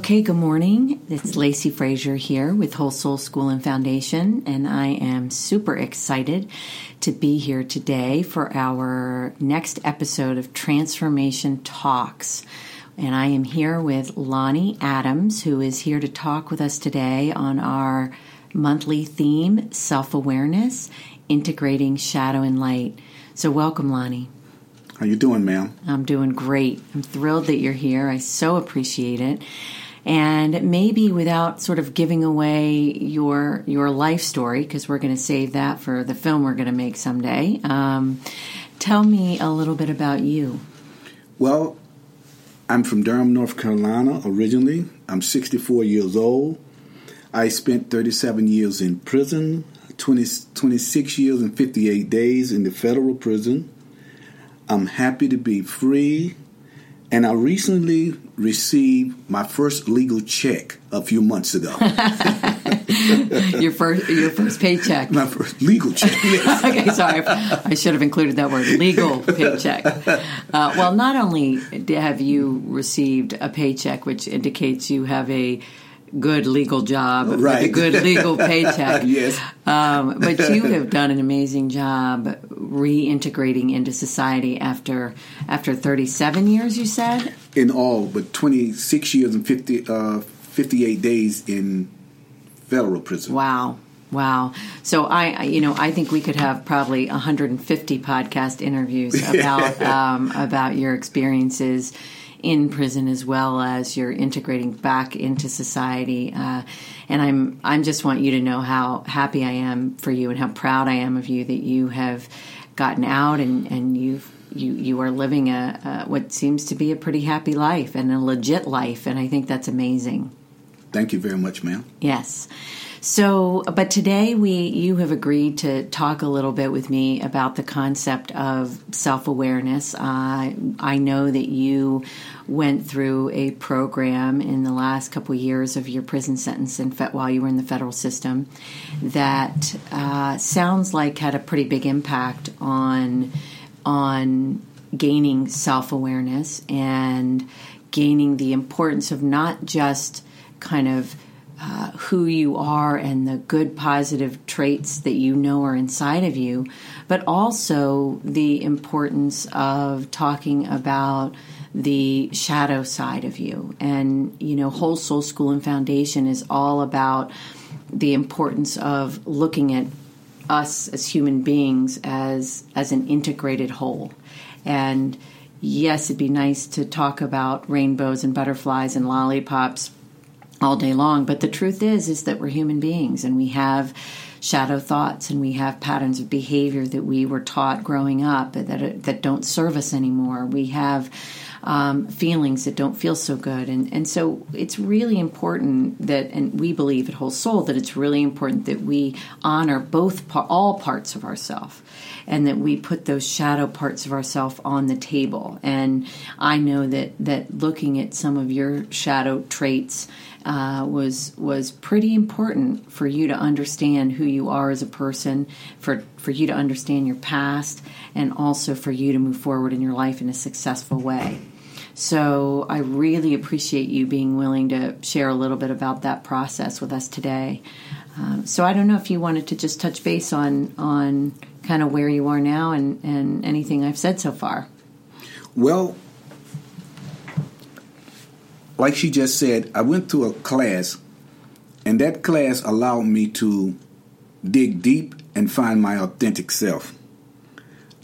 Okay, good morning. It's Lacey Frazier here with Whole Soul School and Foundation, and I am super excited to be here today for our next episode of Transformation Talks. And I am here with Lonnie Adams, who is here to talk with us today on our monthly theme self awareness, integrating shadow and light. So, welcome, Lonnie. How are you doing, ma'am? I'm doing great. I'm thrilled that you're here. I so appreciate it. And maybe without sort of giving away your your life story, because we're going to save that for the film we're going to make someday. Um, tell me a little bit about you. Well, I'm from Durham, North Carolina originally. I'm 64 years old. I spent 37 years in prison, 20, 26 years and 58 days in the federal prison. I'm happy to be free. And I recently received my first legal check a few months ago. your first your first paycheck. My first legal check. Yes. okay, sorry. I should have included that word, legal paycheck. Uh, well, not only have you received a paycheck, which indicates you have a good legal job right. with a good legal paycheck. yes. Um, but you have done an amazing job reintegrating into society after after 37 years, you said? In all, but 26 years and 50, uh, 58 days in federal prison. Wow. Wow. So I, you know, I think we could have probably 150 podcast interviews about um, about your experiences in prison as well as you're integrating back into society. Uh, and I'm I'm just want you to know how happy I am for you and how proud I am of you that you have gotten out and and you've you you are living a, a what seems to be a pretty happy life and a legit life, and I think that's amazing. Thank you very much, ma'am. Yes. So, but today we you have agreed to talk a little bit with me about the concept of self awareness. Uh, I know that you went through a program in the last couple of years of your prison sentence fe- while you were in the federal system that uh, sounds like had a pretty big impact on on gaining self awareness and gaining the importance of not just kind of uh, who you are and the good positive traits that you know are inside of you, but also the importance of talking about the shadow side of you. And, you know, Whole Soul School and Foundation is all about the importance of looking at us as human beings as as an integrated whole. And yes, it'd be nice to talk about rainbows and butterflies and lollipops all day long. But the truth is, is that we're human beings and we have shadow thoughts and we have patterns of behavior that we were taught growing up that that don't serve us anymore. We have um, feelings that don't feel so good, and and so it's really important that, and we believe at Whole Soul that it's really important that we honor both all parts of ourselves and that we put those shadow parts of ourselves on the table. And I know that that looking at some of your shadow traits uh, was was pretty important for you to understand who you are as a person, for for you to understand your past, and also for you to move forward in your life in a successful way. So I really appreciate you being willing to share a little bit about that process with us today. Um, so I don't know if you wanted to just touch base on on kind of where you are now and, and anything I've said so far. Well, like she just said, I went to a class, and that class allowed me to dig deep and find my authentic self.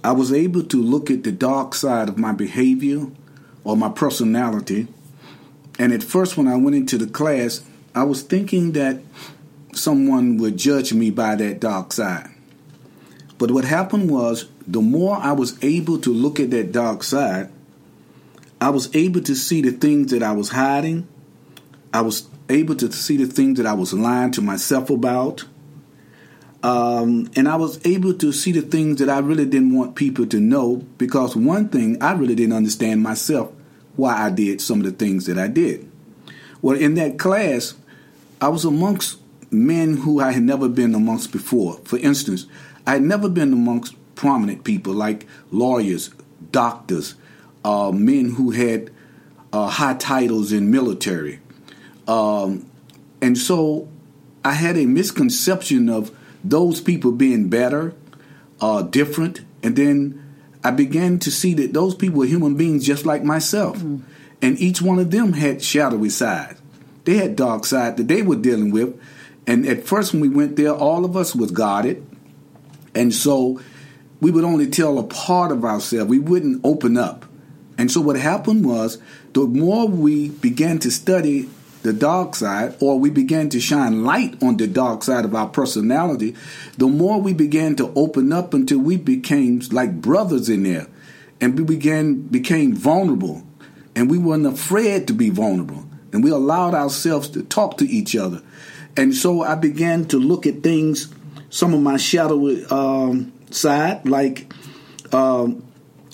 I was able to look at the dark side of my behavior or my personality. And at first, when I went into the class, I was thinking that someone would judge me by that dark side. But what happened was, the more I was able to look at that dark side, I was able to see the things that I was hiding. I was able to see the things that I was lying to myself about. Um, and I was able to see the things that I really didn't want people to know because one thing I really didn't understand myself why I did some of the things that I did. Well, in that class, I was amongst men who I had never been amongst before. For instance, I had never been amongst prominent people like lawyers, doctors, uh, men who had uh, high titles in military. Um, and so I had a misconception of those people being better, uh, different, and then I began to see that those people were human beings just like myself. Mm. And each one of them had shadowy sides. They had dark side that they were dealing with. And at first when we went there, all of us was guarded. And so we would only tell a part of ourselves. We wouldn't open up. And so what happened was the more we began to study the dark side, or we began to shine light on the dark side of our personality, the more we began to open up until we became like brothers in there. And we began became vulnerable. And we weren't afraid to be vulnerable. And we allowed ourselves to talk to each other. And so I began to look at things, some of my shadowy um, side, like um,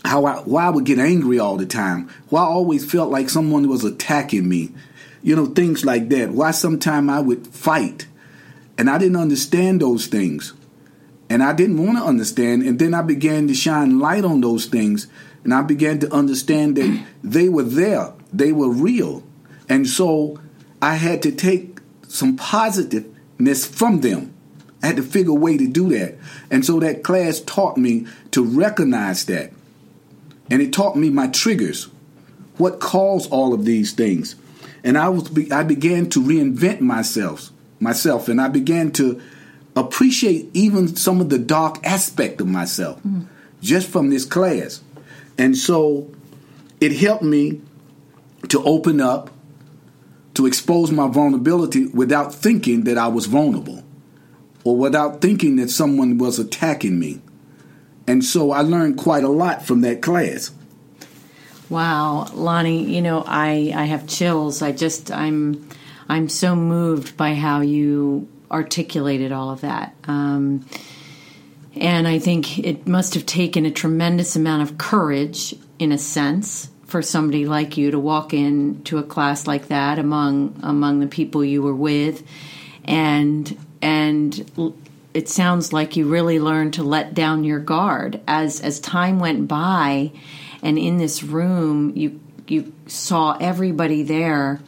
how I, why I would get angry all the time. Why I always felt like someone was attacking me you know, things like that. Why sometimes I would fight. And I didn't understand those things. And I didn't want to understand. And then I began to shine light on those things. And I began to understand that they were there, they were real. And so I had to take some positiveness from them. I had to figure a way to do that. And so that class taught me to recognize that. And it taught me my triggers. What caused all of these things? and I was I began to reinvent myself myself and I began to appreciate even some of the dark aspect of myself mm. just from this class. And so it helped me to open up to expose my vulnerability without thinking that I was vulnerable or without thinking that someone was attacking me. And so I learned quite a lot from that class. Wow, Lonnie, you know, I I have chills. I just I'm I'm so moved by how you articulated all of that. Um, and I think it must have taken a tremendous amount of courage, in a sense, for somebody like you to walk into a class like that among among the people you were with, and and it sounds like you really learned to let down your guard. As as time went by and in this room you you saw everybody there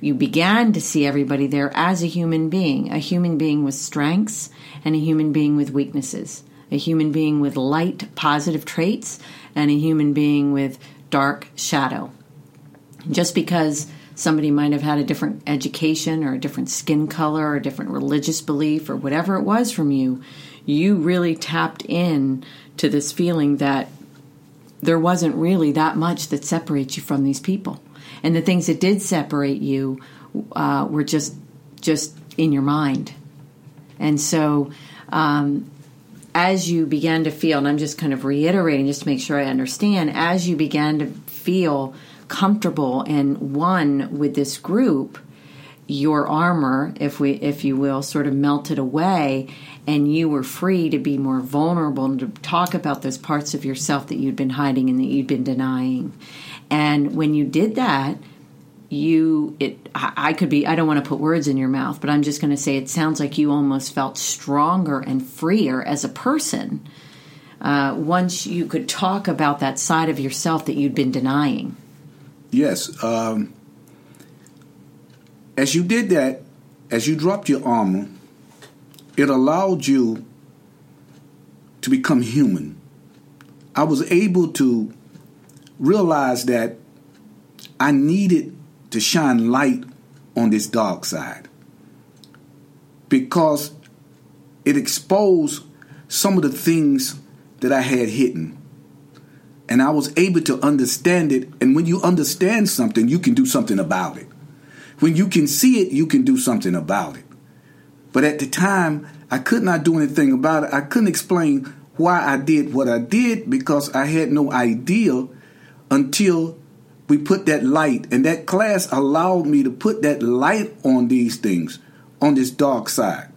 you began to see everybody there as a human being. A human being with strengths and a human being with weaknesses. A human being with light positive traits and a human being with dark shadow. Just because somebody might have had a different education or a different skin color or a different religious belief or whatever it was from you you really tapped in to this feeling that there wasn't really that much that separates you from these people. And the things that did separate you uh, were just just in your mind. And so, um, as you began to feel, and I'm just kind of reiterating just to make sure I understand, as you began to feel comfortable and one with this group, your armor, if we if you will, sort of melted away and you were free to be more vulnerable and to talk about those parts of yourself that you'd been hiding and that you'd been denying. And when you did that, you it I could be I don't want to put words in your mouth, but I'm just going to say it sounds like you almost felt stronger and freer as a person uh, once you could talk about that side of yourself that you'd been denying. Yes. Um, as you did that, as you dropped your armor, it allowed you to become human. I was able to realize that I needed to shine light on this dark side because it exposed some of the things that I had hidden. And I was able to understand it. And when you understand something, you can do something about it. When you can see it, you can do something about it. But at the time, I could not do anything about it. I couldn't explain why I did what I did because I had no idea until we put that light. And that class allowed me to put that light on these things, on this dark side.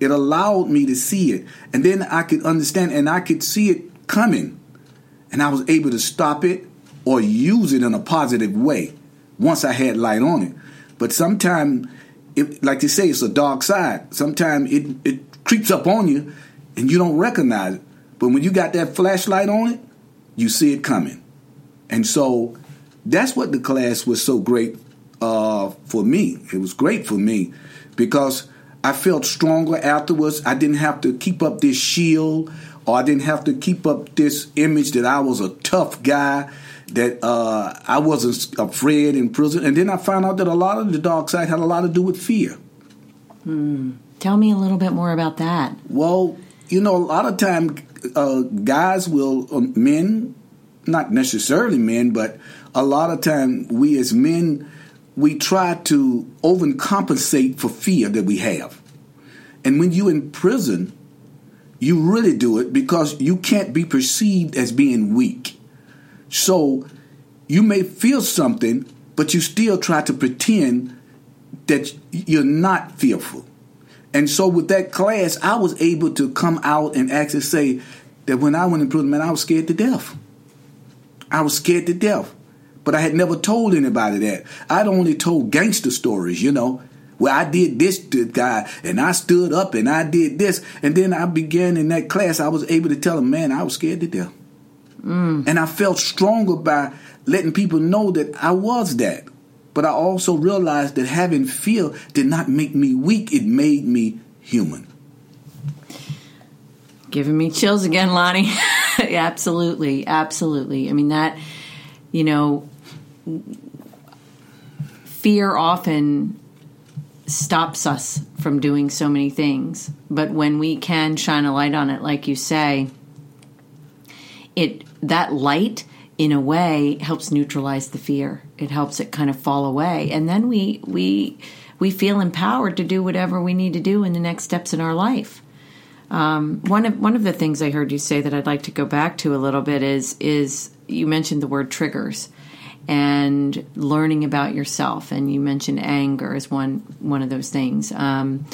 It allowed me to see it. And then I could understand and I could see it coming. And I was able to stop it or use it in a positive way once I had light on it. But sometimes like they say, it's a dark side. Sometimes it, it creeps up on you and you don't recognize it. But when you got that flashlight on it, you see it coming. And so that's what the class was so great uh, for me. It was great for me because I felt stronger afterwards. I didn't have to keep up this shield or I didn't have to keep up this image that I was a tough guy, that uh, I wasn't afraid in prison. And then I found out that a lot of the dark side had a lot to do with fear. Hmm. Tell me a little bit more about that. Well, you know, a lot of time uh, guys will, uh, men, not necessarily men, but a lot of time we as men, we try to overcompensate for fear that we have. And when you in prison, you really do it because you can't be perceived as being weak. So you may feel something, but you still try to pretend that you're not fearful. And so with that class, I was able to come out and actually say that when I went in prison, man, I was scared to death. I was scared to death. But I had never told anybody that. I'd only told gangster stories, you know where I did this to God and I stood up and I did this. And then I began in that class, I was able to tell him, man, I was scared to death. Mm. And I felt stronger by letting people know that I was that. But I also realized that having fear did not make me weak, it made me human. Giving me chills again, Lonnie. absolutely, absolutely. I mean, that, you know, fear often stops us from doing so many things. But when we can shine a light on it, like you say, it that light in a way helps neutralize the fear. It helps it kind of fall away, and then we we we feel empowered to do whatever we need to do in the next steps in our life. Um, one of one of the things I heard you say that I'd like to go back to a little bit is is you mentioned the word triggers, and learning about yourself. And you mentioned anger as one one of those things. Um,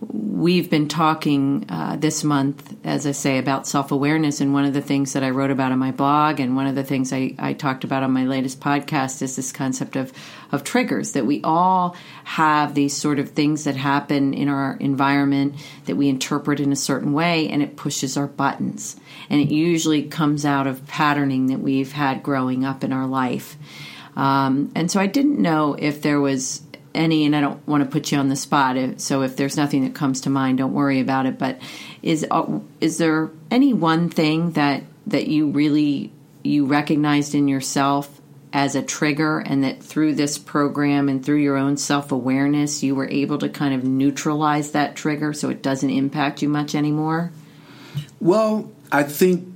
we've been talking uh, this month, as I say, about self awareness. And one of the things that I wrote about in my blog, and one of the things I, I, talked about on my latest podcast, is this concept of, of triggers that we all have these sort of things that happen in our environment that we interpret in a certain way, and it pushes our buttons. And it usually comes out of patterning that we've had growing up in our life. Um, and so I didn't know if there was any, and I don't want to put you on the spot. So if there's nothing that comes to mind, don't worry about it. But is uh, is there any one thing that that you really you recognized in yourself as a trigger, and that through this program and through your own self awareness, you were able to kind of neutralize that trigger so it doesn't impact you much anymore? Well, I think,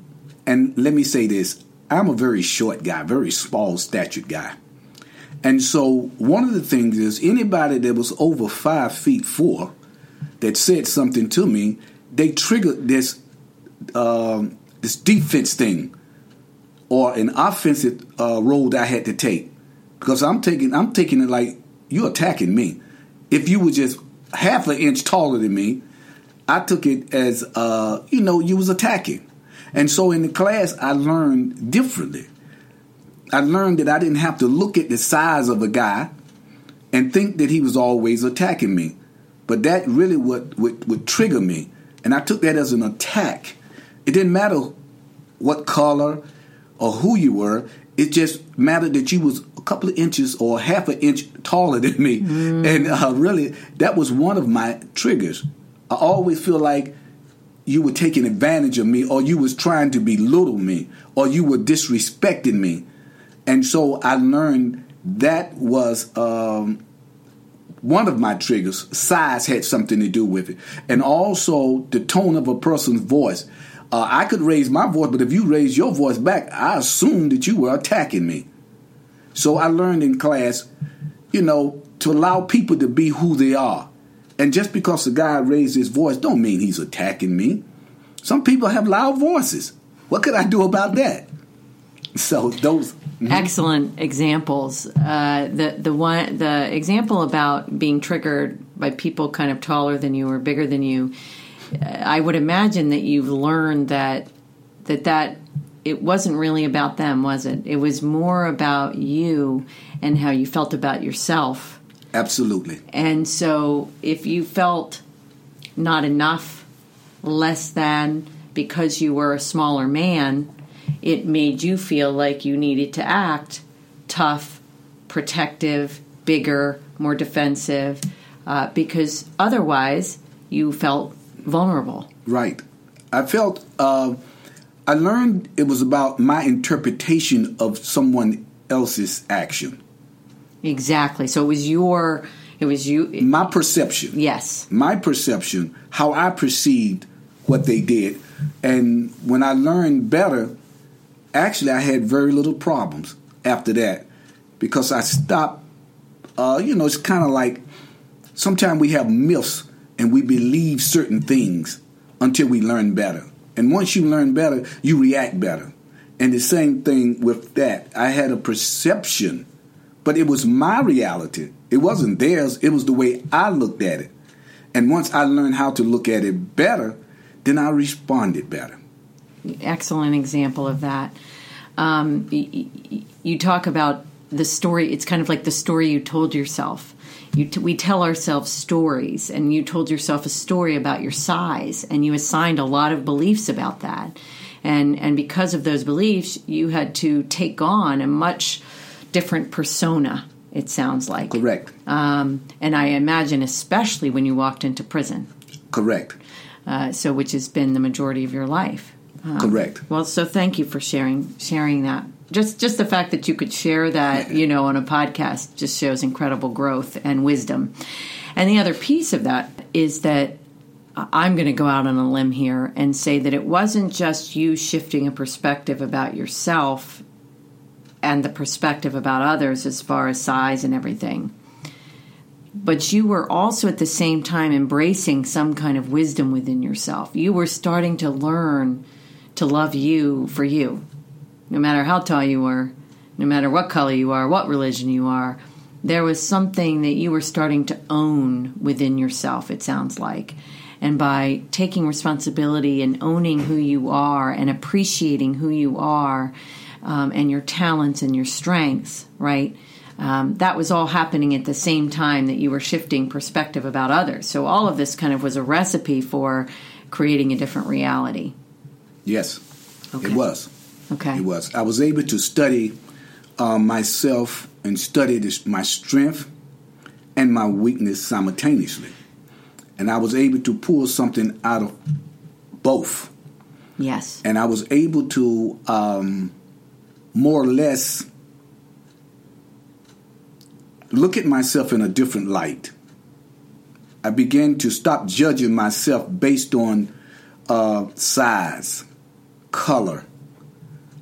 and let me say this: I'm a very short guy, very small statured guy. And so one of the things is anybody that was over five feet four that said something to me, they triggered this um, this defense thing or an offensive uh, role that I had to take because I'm taking I'm taking it like you're attacking me. If you were just half an inch taller than me, I took it as uh, you know you was attacking. And so in the class, I learned differently. I learned that I didn't have to look at the size of a guy and think that he was always attacking me. But that really would, would, would trigger me. And I took that as an attack. It didn't matter what color or who you were. It just mattered that you was a couple of inches or half an inch taller than me. Mm. And uh, really, that was one of my triggers. I always feel like you were taking advantage of me or you was trying to belittle me or you were disrespecting me and so I learned that was um, one of my triggers. Size had something to do with it, and also the tone of a person's voice. Uh, I could raise my voice, but if you raise your voice back, I assumed that you were attacking me. So I learned in class, you know, to allow people to be who they are. And just because a guy raised his voice don't mean he's attacking me. Some people have loud voices. What could I do about that? So those mm-hmm. excellent examples. Uh, the the one the example about being triggered by people kind of taller than you or bigger than you. I would imagine that you've learned that that that it wasn't really about them, was it? It was more about you and how you felt about yourself. Absolutely. And so if you felt not enough, less than because you were a smaller man, it made you feel like you needed to act tough, protective, bigger, more defensive, uh, because otherwise you felt vulnerable. Right. I felt, uh, I learned it was about my interpretation of someone else's action. Exactly. So it was your, it was you. My perception. Yes. My perception, how I perceived what they did. And when I learned better, actually, I had very little problems after that because I stopped. Uh, you know, it's kind of like sometimes we have myths and we believe certain things until we learn better. And once you learn better, you react better. And the same thing with that. I had a perception, but it was my reality. It wasn't theirs, it was the way I looked at it. And once I learned how to look at it better, then I responded better. Excellent example of that. Um, you talk about the story, it's kind of like the story you told yourself. You t- we tell ourselves stories, and you told yourself a story about your size, and you assigned a lot of beliefs about that. And, and because of those beliefs, you had to take on a much different persona, it sounds like. Correct. Um, and I imagine, especially when you walked into prison. Correct. Uh, so, which has been the majority of your life. Um, Correct. Well, so thank you for sharing sharing that. Just just the fact that you could share that, you know, on a podcast just shows incredible growth and wisdom. And the other piece of that is that I'm going to go out on a limb here and say that it wasn't just you shifting a perspective about yourself and the perspective about others as far as size and everything. But you were also at the same time embracing some kind of wisdom within yourself. You were starting to learn to love you for you. No matter how tall you were, no matter what color you are, what religion you are, there was something that you were starting to own within yourself, it sounds like. And by taking responsibility and owning who you are and appreciating who you are um, and your talents and your strengths, right? Um, that was all happening at the same time that you were shifting perspective about others. So all of this kind of was a recipe for creating a different reality. Yes, okay. it was. Okay. It was. I was able to study uh, myself and study this, my strength and my weakness simultaneously. And I was able to pull something out of both. Yes. And I was able to um, more or less look at myself in a different light. I began to stop judging myself based on uh, size, color,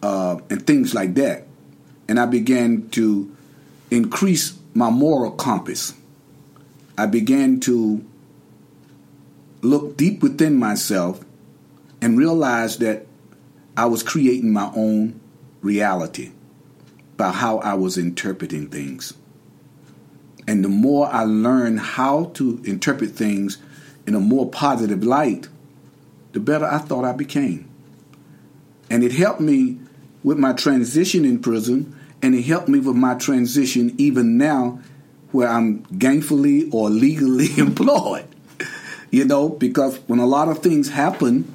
uh, and things like that. And I began to increase my moral compass. I began to look deep within myself and realize that I was creating my own reality by how I was interpreting things. And the more I learned how to interpret things in a more positive light, the better I thought I became. And it helped me with my transition in prison, and it helped me with my transition even now where I'm gainfully or legally employed. You know, because when a lot of things happen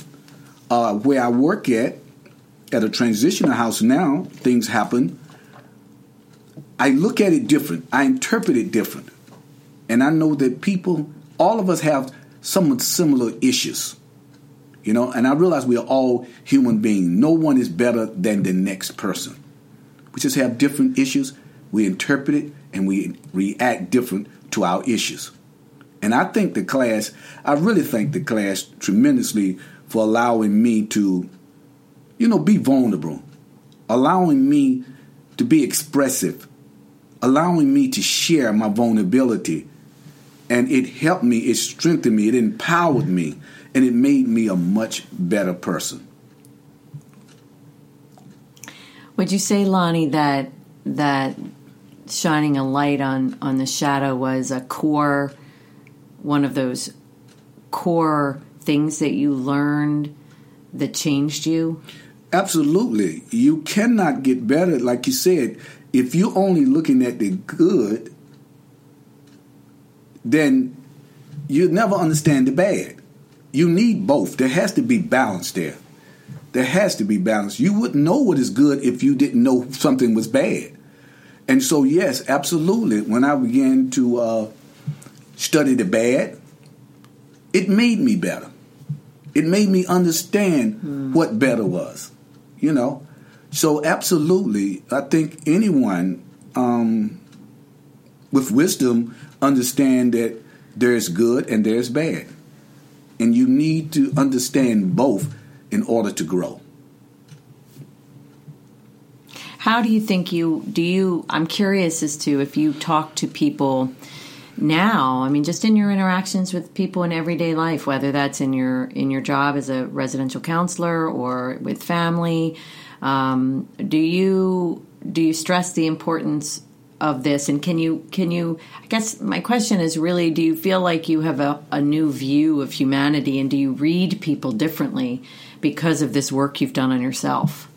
uh, where I work at, at a transitional house now, things happen. I look at it different. I interpret it different. And I know that people, all of us have somewhat similar issues. You know, and I realize we are all human beings. No one is better than the next person. We just have different issues. We interpret it and we react different to our issues. And I think the class, I really thank the class tremendously for allowing me to, you know, be vulnerable, allowing me to be expressive, allowing me to share my vulnerability. And it helped me, it strengthened me, it empowered me and it made me a much better person. Would you say, Lonnie, that that shining a light on on the shadow was a core, one of those core things that you learned that changed you? Absolutely. You cannot get better, like you said, if you're only looking at the good. Then you'll never understand the bad. You need both. There has to be balance there. There has to be balance. You wouldn't know what is good if you didn't know something was bad. And so, yes, absolutely. When I began to uh, study the bad, it made me better. It made me understand mm. what better was, you know. So, absolutely, I think anyone um, with wisdom understand that there's good and there's bad, and you need to understand both in order to grow. How do you think you do you I'm curious as to if you talk to people now, I mean just in your interactions with people in everyday life, whether that's in your in your job as a residential counselor or with family, um, do you do you stress the importance of this and can you can you i guess my question is really do you feel like you have a, a new view of humanity and do you read people differently because of this work you've done on yourself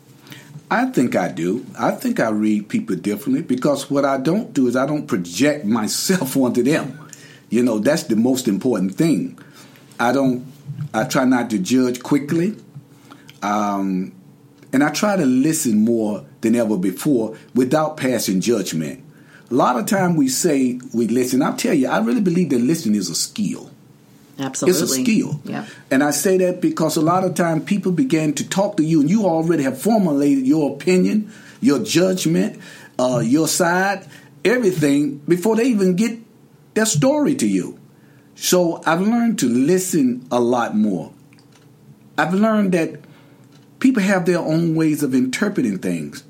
I think I do. I think I read people differently because what I don't do is I don't project myself onto them. You know, that's the most important thing. I don't, I try not to judge quickly. Um, and I try to listen more than ever before without passing judgment. A lot of time we say we listen. I'll tell you, I really believe that listening is a skill. Absolutely. It's a skill. Yeah. And I say that because a lot of time people begin to talk to you and you already have formulated your opinion, your judgment, uh, your side, everything before they even get their story to you. So I've learned to listen a lot more. I've learned that people have their own ways of interpreting things,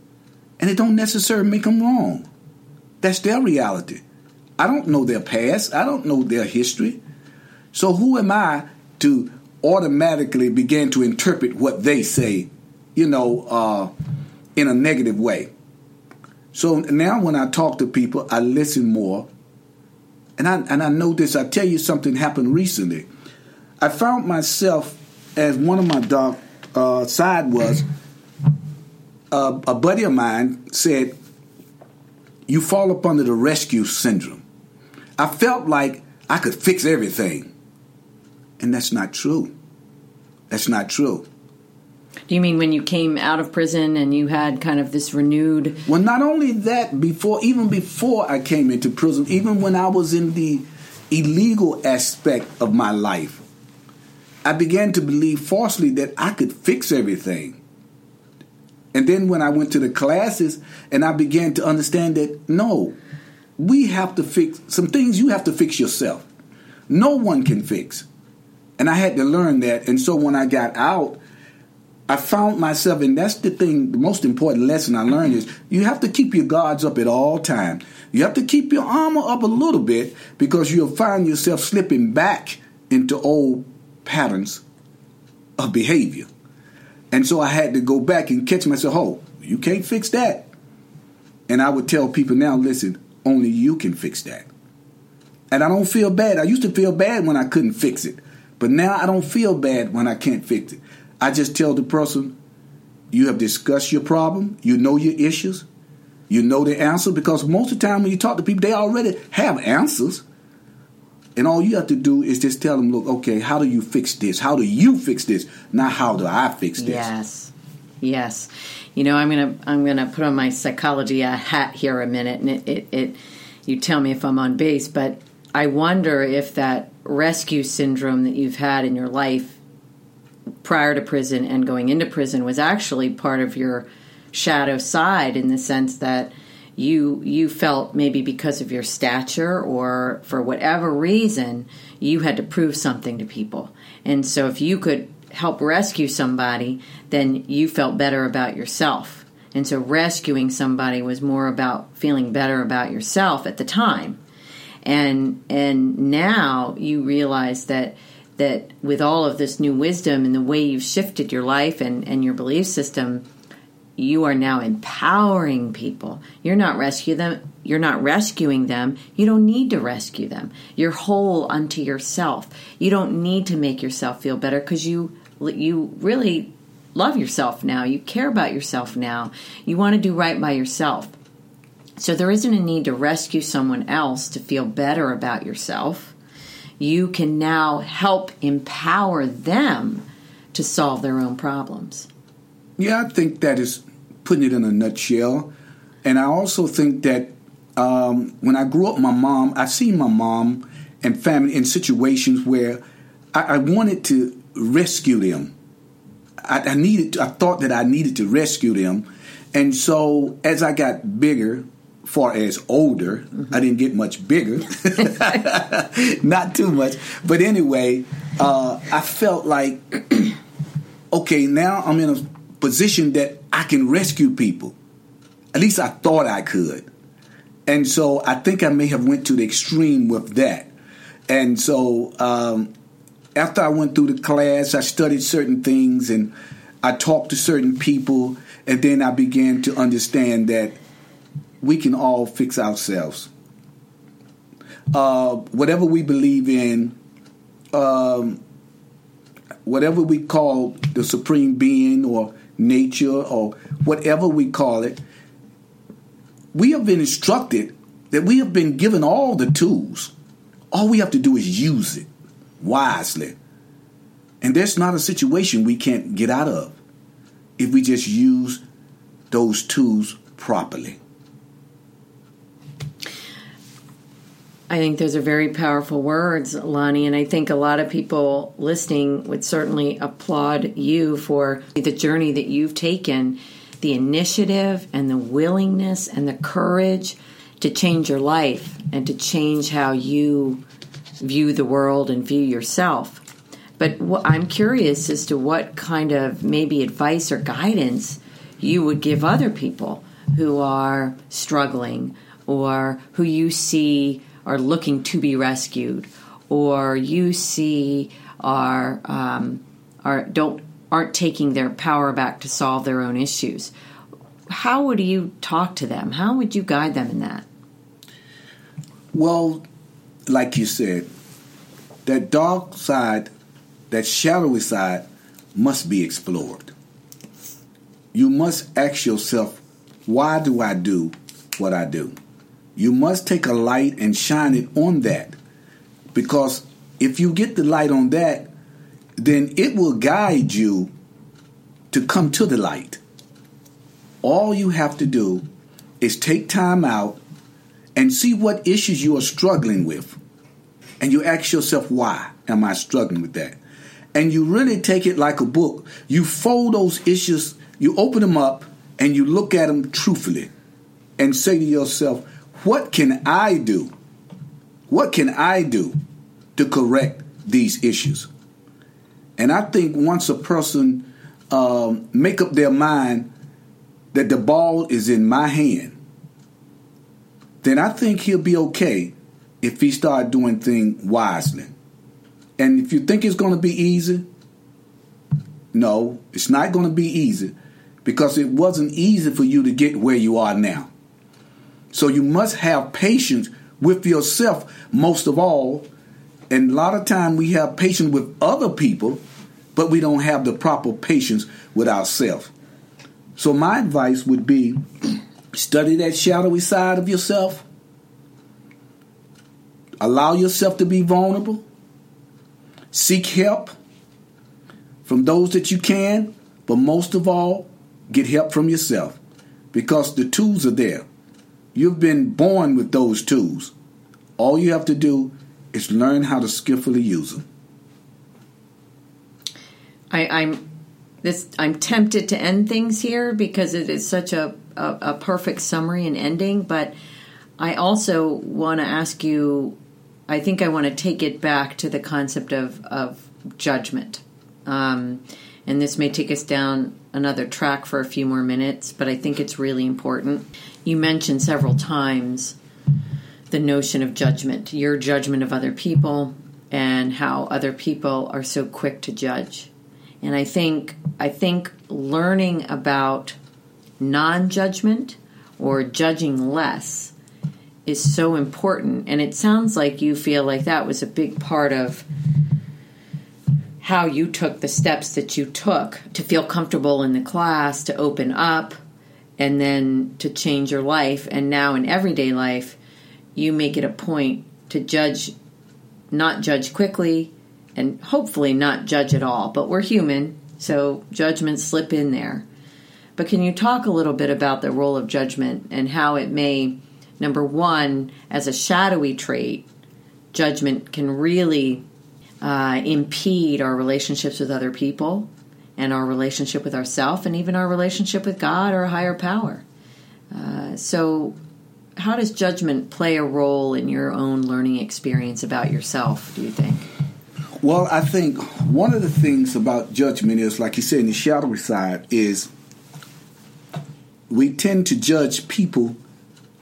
and it don't necessarily make them wrong. That's their reality. I don't know their past. I don't know their history. So who am I to automatically begin to interpret what they say, you know, uh, in a negative way? So now when I talk to people, I listen more. And I, and I know this, I tell you something happened recently. I found myself, as one of my dark uh, side was, uh, a buddy of mine said, You fall up under the rescue syndrome. I felt like I could fix everything. And that's not true. That's not true. Do you mean when you came out of prison and you had kind of this renewed? Well, not only that, before even before I came into prison, even when I was in the illegal aspect of my life, I began to believe falsely that I could fix everything. And then when I went to the classes and I began to understand that no, we have to fix some things you have to fix yourself. No one can fix. And I had to learn that. And so when I got out, I found myself, and that's the thing, the most important lesson I learned is you have to keep your guards up at all times. You have to keep your armor up a little bit because you'll find yourself slipping back into old patterns of behavior. And so I had to go back and catch myself, oh, you can't fix that. And I would tell people now, listen, only you can fix that. And I don't feel bad. I used to feel bad when I couldn't fix it. But now I don't feel bad when I can't fix it. I just tell the person, you have discussed your problem, you know your issues, you know the answer, because most of the time when you talk to people, they already have answers. And all you have to do is just tell them, look, okay, how do you fix this? How do you fix this? Not how do I fix this? Yes. Yes. You know, I'm gonna I'm gonna put on my psychology uh, hat here a minute and it, it, it you tell me if I'm on base, but I wonder if that rescue syndrome that you've had in your life prior to prison and going into prison was actually part of your shadow side in the sense that you you felt maybe because of your stature or for whatever reason you had to prove something to people. And so if you could help rescue somebody, then you felt better about yourself. And so rescuing somebody was more about feeling better about yourself at the time and and now you realize that that with all of this new wisdom and the way you've shifted your life and, and your belief system you are now empowering people. You're not rescue them you're not rescuing them. You don't need to rescue them. You're whole unto yourself. You don't need to make yourself feel better because you you really love yourself now. You care about yourself now. You want to do right by yourself. So there isn't a need to rescue someone else to feel better about yourself. You can now help empower them to solve their own problems. Yeah, I think that is putting it in a nutshell. And I also think that um, when I grew up, my mom, I've seen my mom and family in situations where I, I wanted to rescue them. I, I needed, to, I thought that I needed to rescue them, and so as I got bigger, far as older, mm-hmm. I didn't get much bigger, not too much, but anyway, uh, I felt like, okay, now I'm in a position that I can rescue people. At least I thought I could. And so I think I may have went to the extreme with that. And so um, after I went through the class, I studied certain things and I talked to certain people, and then I began to understand that we can all fix ourselves. Uh, whatever we believe in, um, whatever we call the supreme being or nature or whatever we call it, we have been instructed that we have been given all the tools. All we have to do is use it wisely. And there's not a situation we can't get out of if we just use those tools properly. I think those are very powerful words, Lonnie, and I think a lot of people listening would certainly applaud you for the journey that you've taken, the initiative and the willingness and the courage to change your life and to change how you view the world and view yourself. But I'm curious as to what kind of maybe advice or guidance you would give other people who are struggling or who you see are looking to be rescued, or you see are um, are don't aren't taking their power back to solve their own issues. How would you talk to them? How would you guide them in that? Well, like you said, that dark side, that shadowy side, must be explored. You must ask yourself, why do I do what I do? You must take a light and shine it on that. Because if you get the light on that, then it will guide you to come to the light. All you have to do is take time out and see what issues you are struggling with. And you ask yourself, why am I struggling with that? And you really take it like a book. You fold those issues, you open them up, and you look at them truthfully and say to yourself, what can I do? What can I do to correct these issues? And I think once a person um, make up their mind that the ball is in my hand, then I think he'll be okay if he start doing things wisely. And if you think it's going to be easy, no, it's not going to be easy because it wasn't easy for you to get where you are now. So you must have patience with yourself most of all. And a lot of time we have patience with other people, but we don't have the proper patience with ourselves. So my advice would be study that shadowy side of yourself. Allow yourself to be vulnerable. Seek help from those that you can, but most of all, get help from yourself because the tools are there. You've been born with those tools. All you have to do is learn how to skillfully use them. I, am this. I'm tempted to end things here because it is such a, a, a perfect summary and ending. But I also want to ask you. I think I want to take it back to the concept of of judgment. Um, and this may take us down another track for a few more minutes, but I think it's really important. You mentioned several times the notion of judgment, your judgment of other people, and how other people are so quick to judge. And I think I think learning about non-judgment or judging less is so important and it sounds like you feel like that was a big part of how you took the steps that you took to feel comfortable in the class, to open up, and then to change your life. And now in everyday life, you make it a point to judge, not judge quickly, and hopefully not judge at all. But we're human, so judgments slip in there. But can you talk a little bit about the role of judgment and how it may, number one, as a shadowy trait, judgment can really uh, impede our relationships with other people and our relationship with ourself and even our relationship with God or a higher power. Uh, so, how does judgment play a role in your own learning experience about yourself, do you think? Well, I think one of the things about judgment is, like you said, in the shadowy side, is we tend to judge people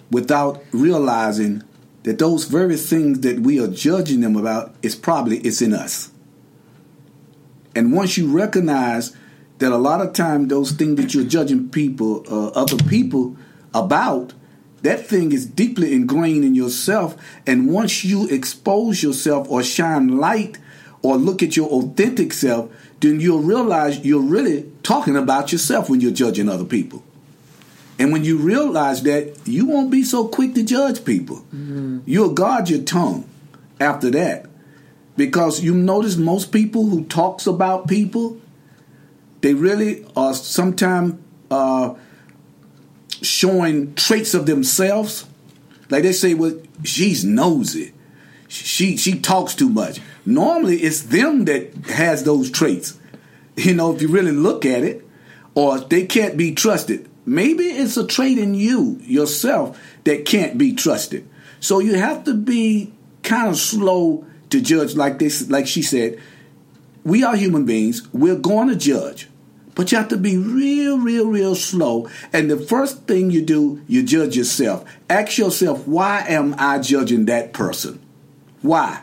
without realizing that those very things that we are judging them about is probably it's in us. And once you recognize that a lot of time those things that you're judging people, uh, other people about, that thing is deeply ingrained in yourself. And once you expose yourself or shine light or look at your authentic self, then you'll realize you're really talking about yourself when you're judging other people. And when you realize that, you won't be so quick to judge people. Mm-hmm. You'll guard your tongue after that. Because you notice most people who talks about people, they really are sometimes uh, showing traits of themselves. Like they say, well, she's nosy. She she talks too much. Normally, it's them that has those traits. You know, if you really look at it, or they can't be trusted. Maybe it's a trait in you yourself that can't be trusted. So you have to be kind of slow to judge like this like she said. We are human beings. We're going to judge. But you have to be real, real, real slow. And the first thing you do, you judge yourself. Ask yourself, why am I judging that person? Why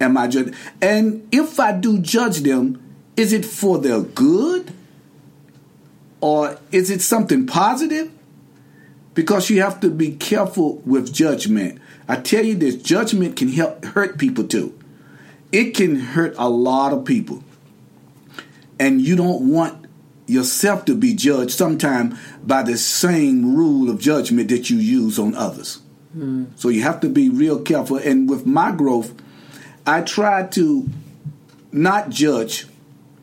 am I judging? And if I do judge them, is it for their good? Or is it something positive? Because you have to be careful with judgment. I tell you this judgment can help hurt people too. It can hurt a lot of people. And you don't want yourself to be judged sometime by the same rule of judgment that you use on others. Mm. So you have to be real careful. And with my growth, I try to not judge,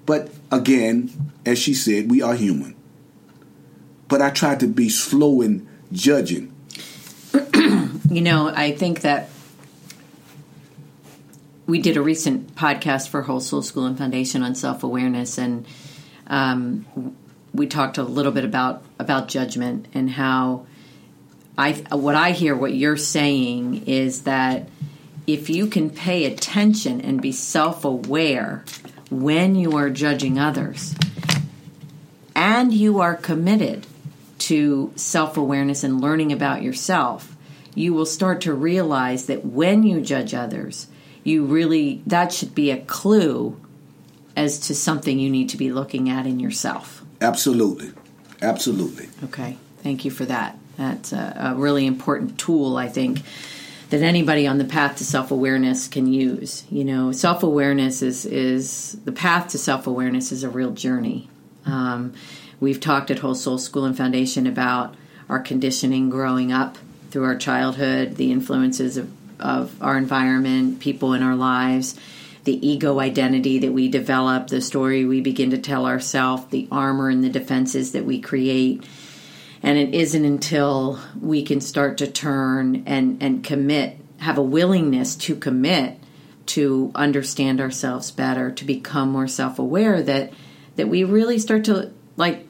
but again, as she said, we are human but I tried to be slow in judging. you know, I think that we did a recent podcast for Whole Soul School and Foundation on self awareness, and um, we talked a little bit about about judgment and how I what I hear what you're saying is that if you can pay attention and be self aware when you are judging others, and you are committed to self awareness and learning about yourself, you will start to realize that when you judge others, you really, that should be a clue as to something you need to be looking at in yourself. Absolutely. Absolutely. Okay. Thank you for that. That's a, a really important tool, I think, that anybody on the path to self awareness can use. You know, self awareness is, is the path to self awareness is a real journey. Um, We've talked at Whole Soul School and Foundation about our conditioning growing up through our childhood, the influences of, of our environment, people in our lives, the ego identity that we develop, the story we begin to tell ourselves, the armor and the defenses that we create. And it isn't until we can start to turn and, and commit, have a willingness to commit to understand ourselves better, to become more self aware, that that we really start to like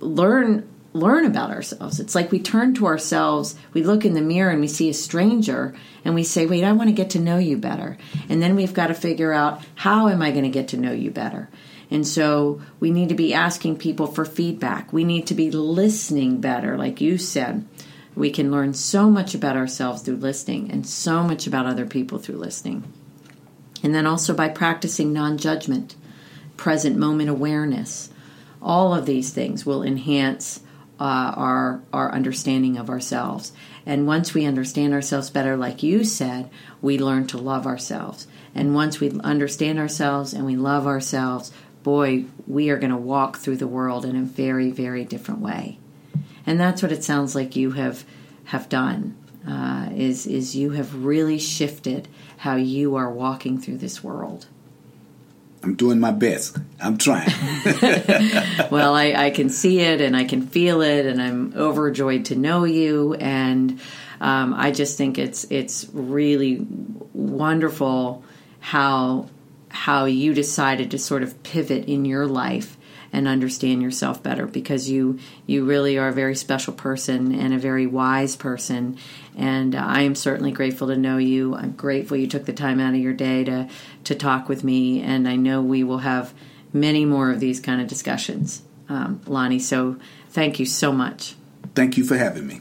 learn learn about ourselves. It's like we turn to ourselves, we look in the mirror and we see a stranger and we say, "Wait, I want to get to know you better." And then we've got to figure out how am I going to get to know you better? And so we need to be asking people for feedback. We need to be listening better, like you said. We can learn so much about ourselves through listening and so much about other people through listening. And then also by practicing non judgment, present moment awareness, all of these things will enhance uh, our our understanding of ourselves. And once we understand ourselves better, like you said, we learn to love ourselves. And once we understand ourselves and we love ourselves, boy, we are going to walk through the world in a very, very different way. And that's what it sounds like you have have done. Uh, is is you have really shifted how you are walking through this world. I'm doing my best. I'm trying. well, I, I, can see it and I can feel it, and I'm overjoyed to know you. And um, I just think it's it's really wonderful how how you decided to sort of pivot in your life and understand yourself better because you you really are a very special person and a very wise person and uh, I am certainly grateful to know you. I'm grateful you took the time out of your day to to talk with me and I know we will have many more of these kind of discussions. Um, Lonnie, so thank you so much. Thank you for having me.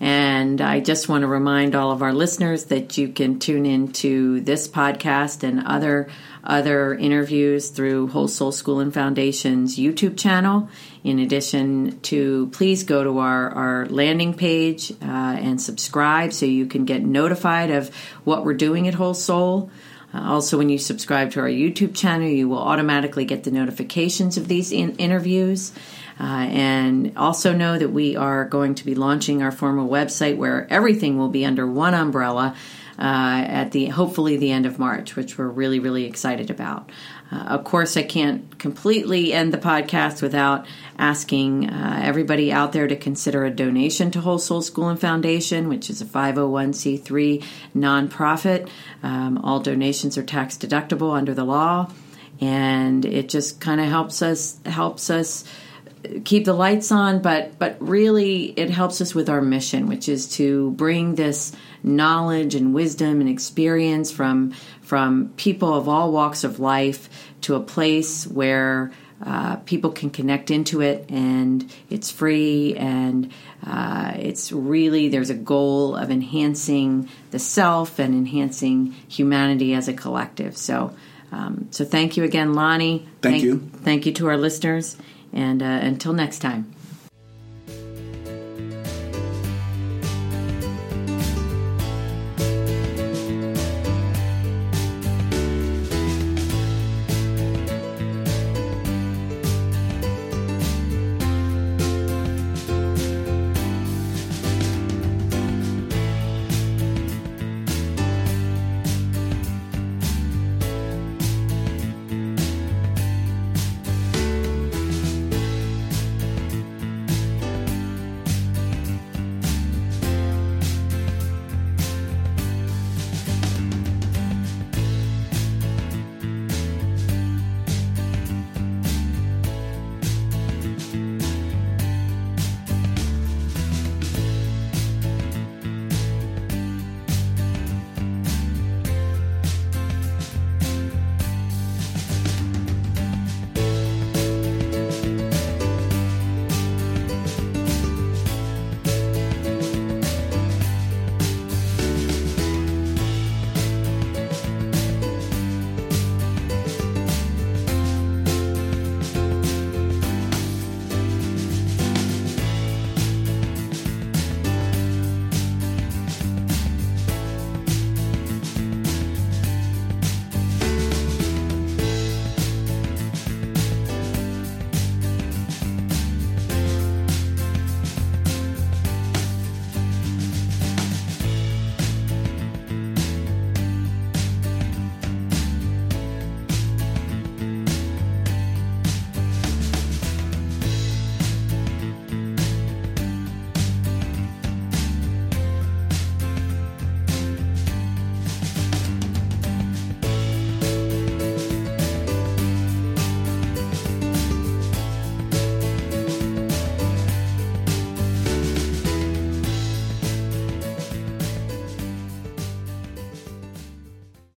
And I just want to remind all of our listeners that you can tune in to this podcast and other other interviews through Whole Soul School and Foundation's YouTube channel. In addition to, please go to our, our landing page uh, and subscribe so you can get notified of what we're doing at Whole Soul. Uh, also, when you subscribe to our YouTube channel, you will automatically get the notifications of these in- interviews. Uh, and also know that we are going to be launching our formal website where everything will be under one umbrella uh, at the hopefully the end of March, which we're really really excited about. Uh, of course, I can't completely end the podcast without asking uh, everybody out there to consider a donation to Whole Soul School and Foundation, which is a 501c3 nonprofit. Um, all donations are tax deductible under the law, and it just kind of helps us helps us keep the lights on, but but really it helps us with our mission, which is to bring this knowledge and wisdom and experience from from people of all walks of life to a place where uh, people can connect into it and it's free and uh, it's really there's a goal of enhancing the self and enhancing humanity as a collective. So um, so thank you again lonnie. Thank, thank you. thank you to our listeners and uh, until next time.